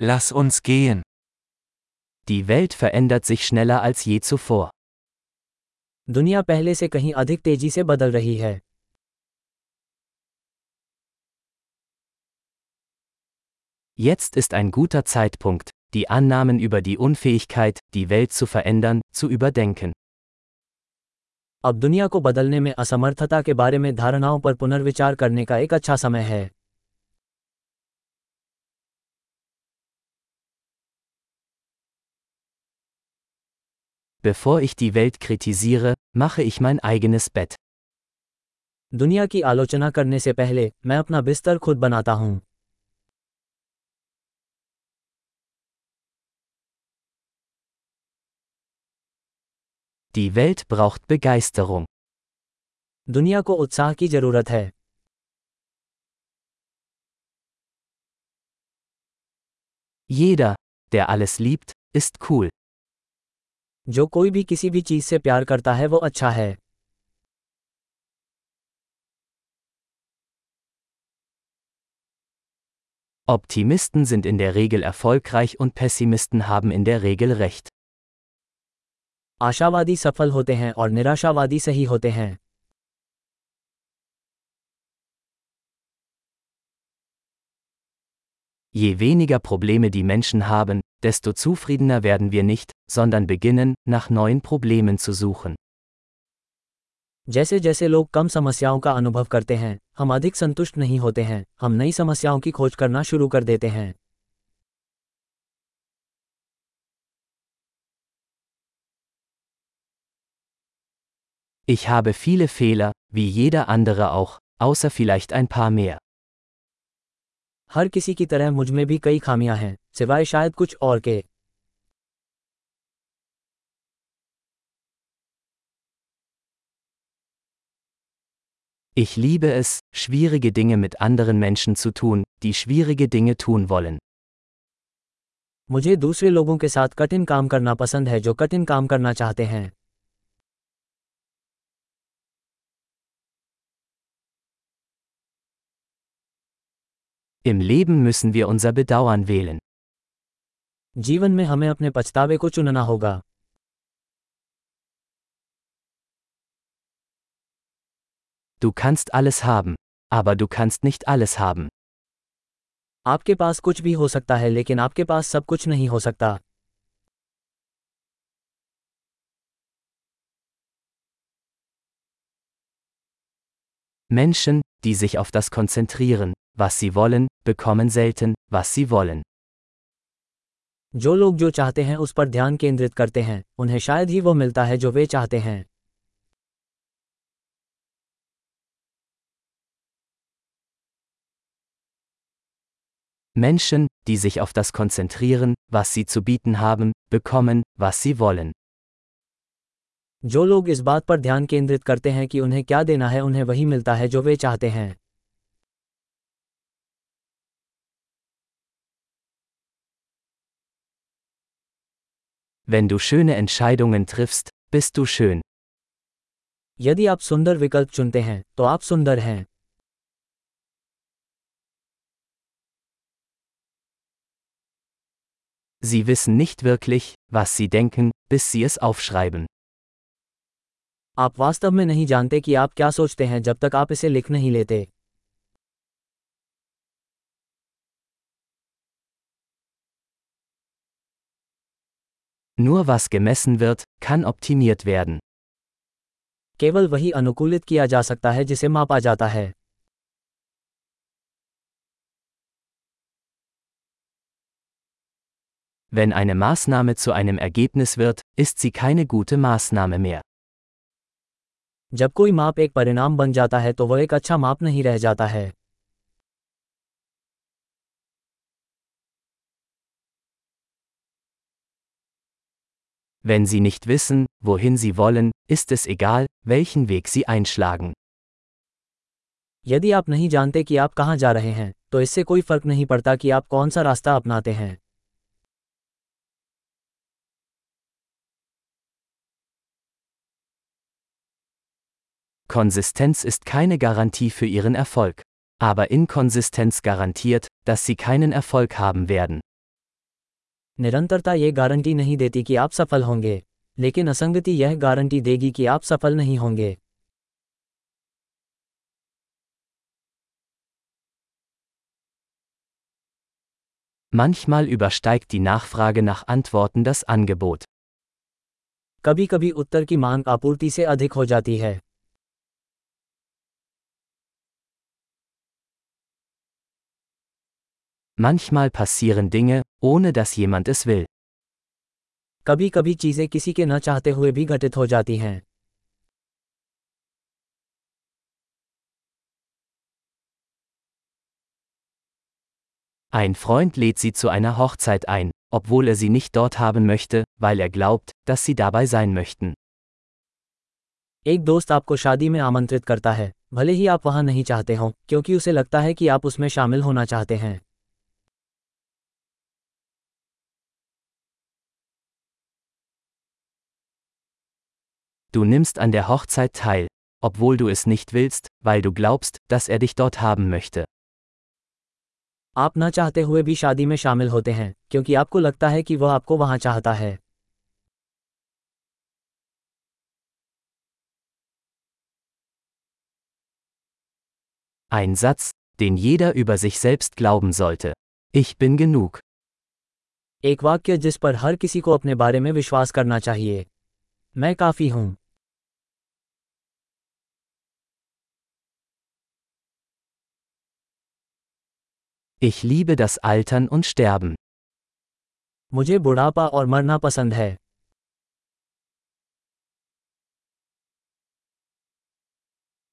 Lass uns gehen. Die Welt verändert sich schneller als je zuvor. दुनिया पहले से कहीं अधिक तेजी से बदल रही है Jetzt ist ein guter Zeitpunkt, die Annahmen über die Unfähigkeit, die Welt zu verändern, zu überdenken. अब दुनिया को बदलने में असमर्थता के बारे में धारणाओं पर पुनर्विचार करने का एक अच्छा समय है Bevor ich die Welt kritisiere, mache ich mein eigenes Bett. दुनिया की आलोचना करने से पहले मैं अपना बिस्तर खुद बनाता हूं Die Welt braucht Begeisterung. दुनिया को उत्साह की जरूरत है Jeder, der alles liebt, ist cool. जो कोई भी किसी भी चीज़ से प्यार करता है वो अच्छा है Optimisten sind in der Regel erfolgreich und Pessimisten haben in der Regel recht. आशावादी सफल होते हैं और निराशावादी सही होते हैं Je weniger Probleme die Menschen haben, desto zufriedener werden wir nicht, sondern beginnen, nach neuen Problemen zu suchen. जैसे जैसे लोग कम समस्याओं का अनुभव करते हैं हम अधिक संतुष्ट नहीं होते हैं हम नई समस्याओं की खोज करना शुरू कर देते हैं Ich habe viele Fehler, wie jeder andere auch, außer vielleicht ein paar mehr. हर किसी की तरह मुझमें भी कई खामियाँ हैं सिवाय शायद कुछ और के Ich liebe es, schwierige Dinge mit anderen Menschen zu tun, die schwierige Dinge tun wollen. मुझे दूसरे लोगों के साथ कठिन काम करना पसंद है जो कठिन काम करना चाहते हैं Im Leben müssen wir unser Bedauern wählen. जीवन में हमें अपने पछतावे को चुनना होगा Du kannst alles haben, aber du kannst nicht alles haben. आपके पास कुछ भी हो सकता है लेकिन आपके पास सब कुछ नहीं हो सकता Menschen, die sich auf das konzentrieren, was sie wollen, bekommen selten, was sie wollen. जो लोग जो चाहते हैं उस पर ध्यान केंद्रित करते हैं उन्हें शायद ही वो मिलता है जो वे चाहते हैं Menschen, die sich auf das konzentrieren, was sie zu bieten haben, bekommen, was sie wollen. जो लोग इस बात पर ध्यान केंद्रित करते हैं कि उन्हें क्या देना है उन्हें वही मिलता है जो वे चाहते हैं Wenn du schöne Entscheidungen triffst, bist du schön. यदि आप सुंदर विकल्प चुनते हैं तो आप सुंदर हैं Sie wissen nicht wirklich, was sie denken, bis sie es aufschreiben. आप वास्तव में नहीं जानते कि आप क्या सोचते हैं जब तक आप इसे लिख नहीं लेते Nur was gemessen wird, kann optimiert werden. केवल वही अनुकूलित किया जा सकता है जिसे मापा जाता है Wenn eine Maßnahme zu einem Ergebnis wird, ist sie keine gute Maßnahme mehr. जब कोई माप एक परिणाम बन जाता है तो वह एक अच्छा माप नहीं रह जाता है Wenn sie nicht wissen, wohin sie wollen, ist es egal, welchen Weg sie einschlagen. यदि आप नहीं जानते कि आप कहाँ जा रहे हैं तो इससे कोई फर्क नहीं पड़ता कि आप कौन सा रास्ता अपनाते हैं Konsistenz ist keine Garantie für ihren Erfolg. Aber Inkonsistenz garantiert, dass sie keinen Erfolg haben werden. निरंतरता ये गारंटी नहीं देती कि आप सफल होंगे लेकिन असंगति यह गारंटी देगी कि आप सफल नहीं होंगे Manchmal übersteigt die Nachfrage nach Antworten das Angebot. कभी कभी उत्तर की मांग आपूर्ति से अधिक हो जाती है Manchmal passieren Dinge, ohne dass jemand es will. कभी कभी चीजें किसी के न चाहते हुए भी घटित हो जाती हैं Ein Freund lädt sie zu einer Hochzeit ein, obwohl er sie nicht dort haben möchte, weil er glaubt, dass sie dabei sein möchten. एक दोस्त आपको शादी में आमंत्रित करता है भले ही आप वहां नहीं चाहते हो क्योंकि उसे लगता है कि आप उसमें शामिल होना चाहते हैं Du nimmst an der Hochzeit teil, obwohl du es nicht willst, weil du glaubst, dass er dich dort haben möchte. आप न चाहते हुए भी शादी में शामिल होते हैं क्योंकि आपको लगता है कि वह आपको वहां चाहता है Ein Satz, den jeder über sich selbst glauben sollte. Ich bin genug. एक वाक्य जिस पर हर किसी को अपने बारे में विश्वास करना चाहिए मैं काफी हूं Ich liebe das Altern und Sterben. मुझे बुढ़ापा और मरना पसंद है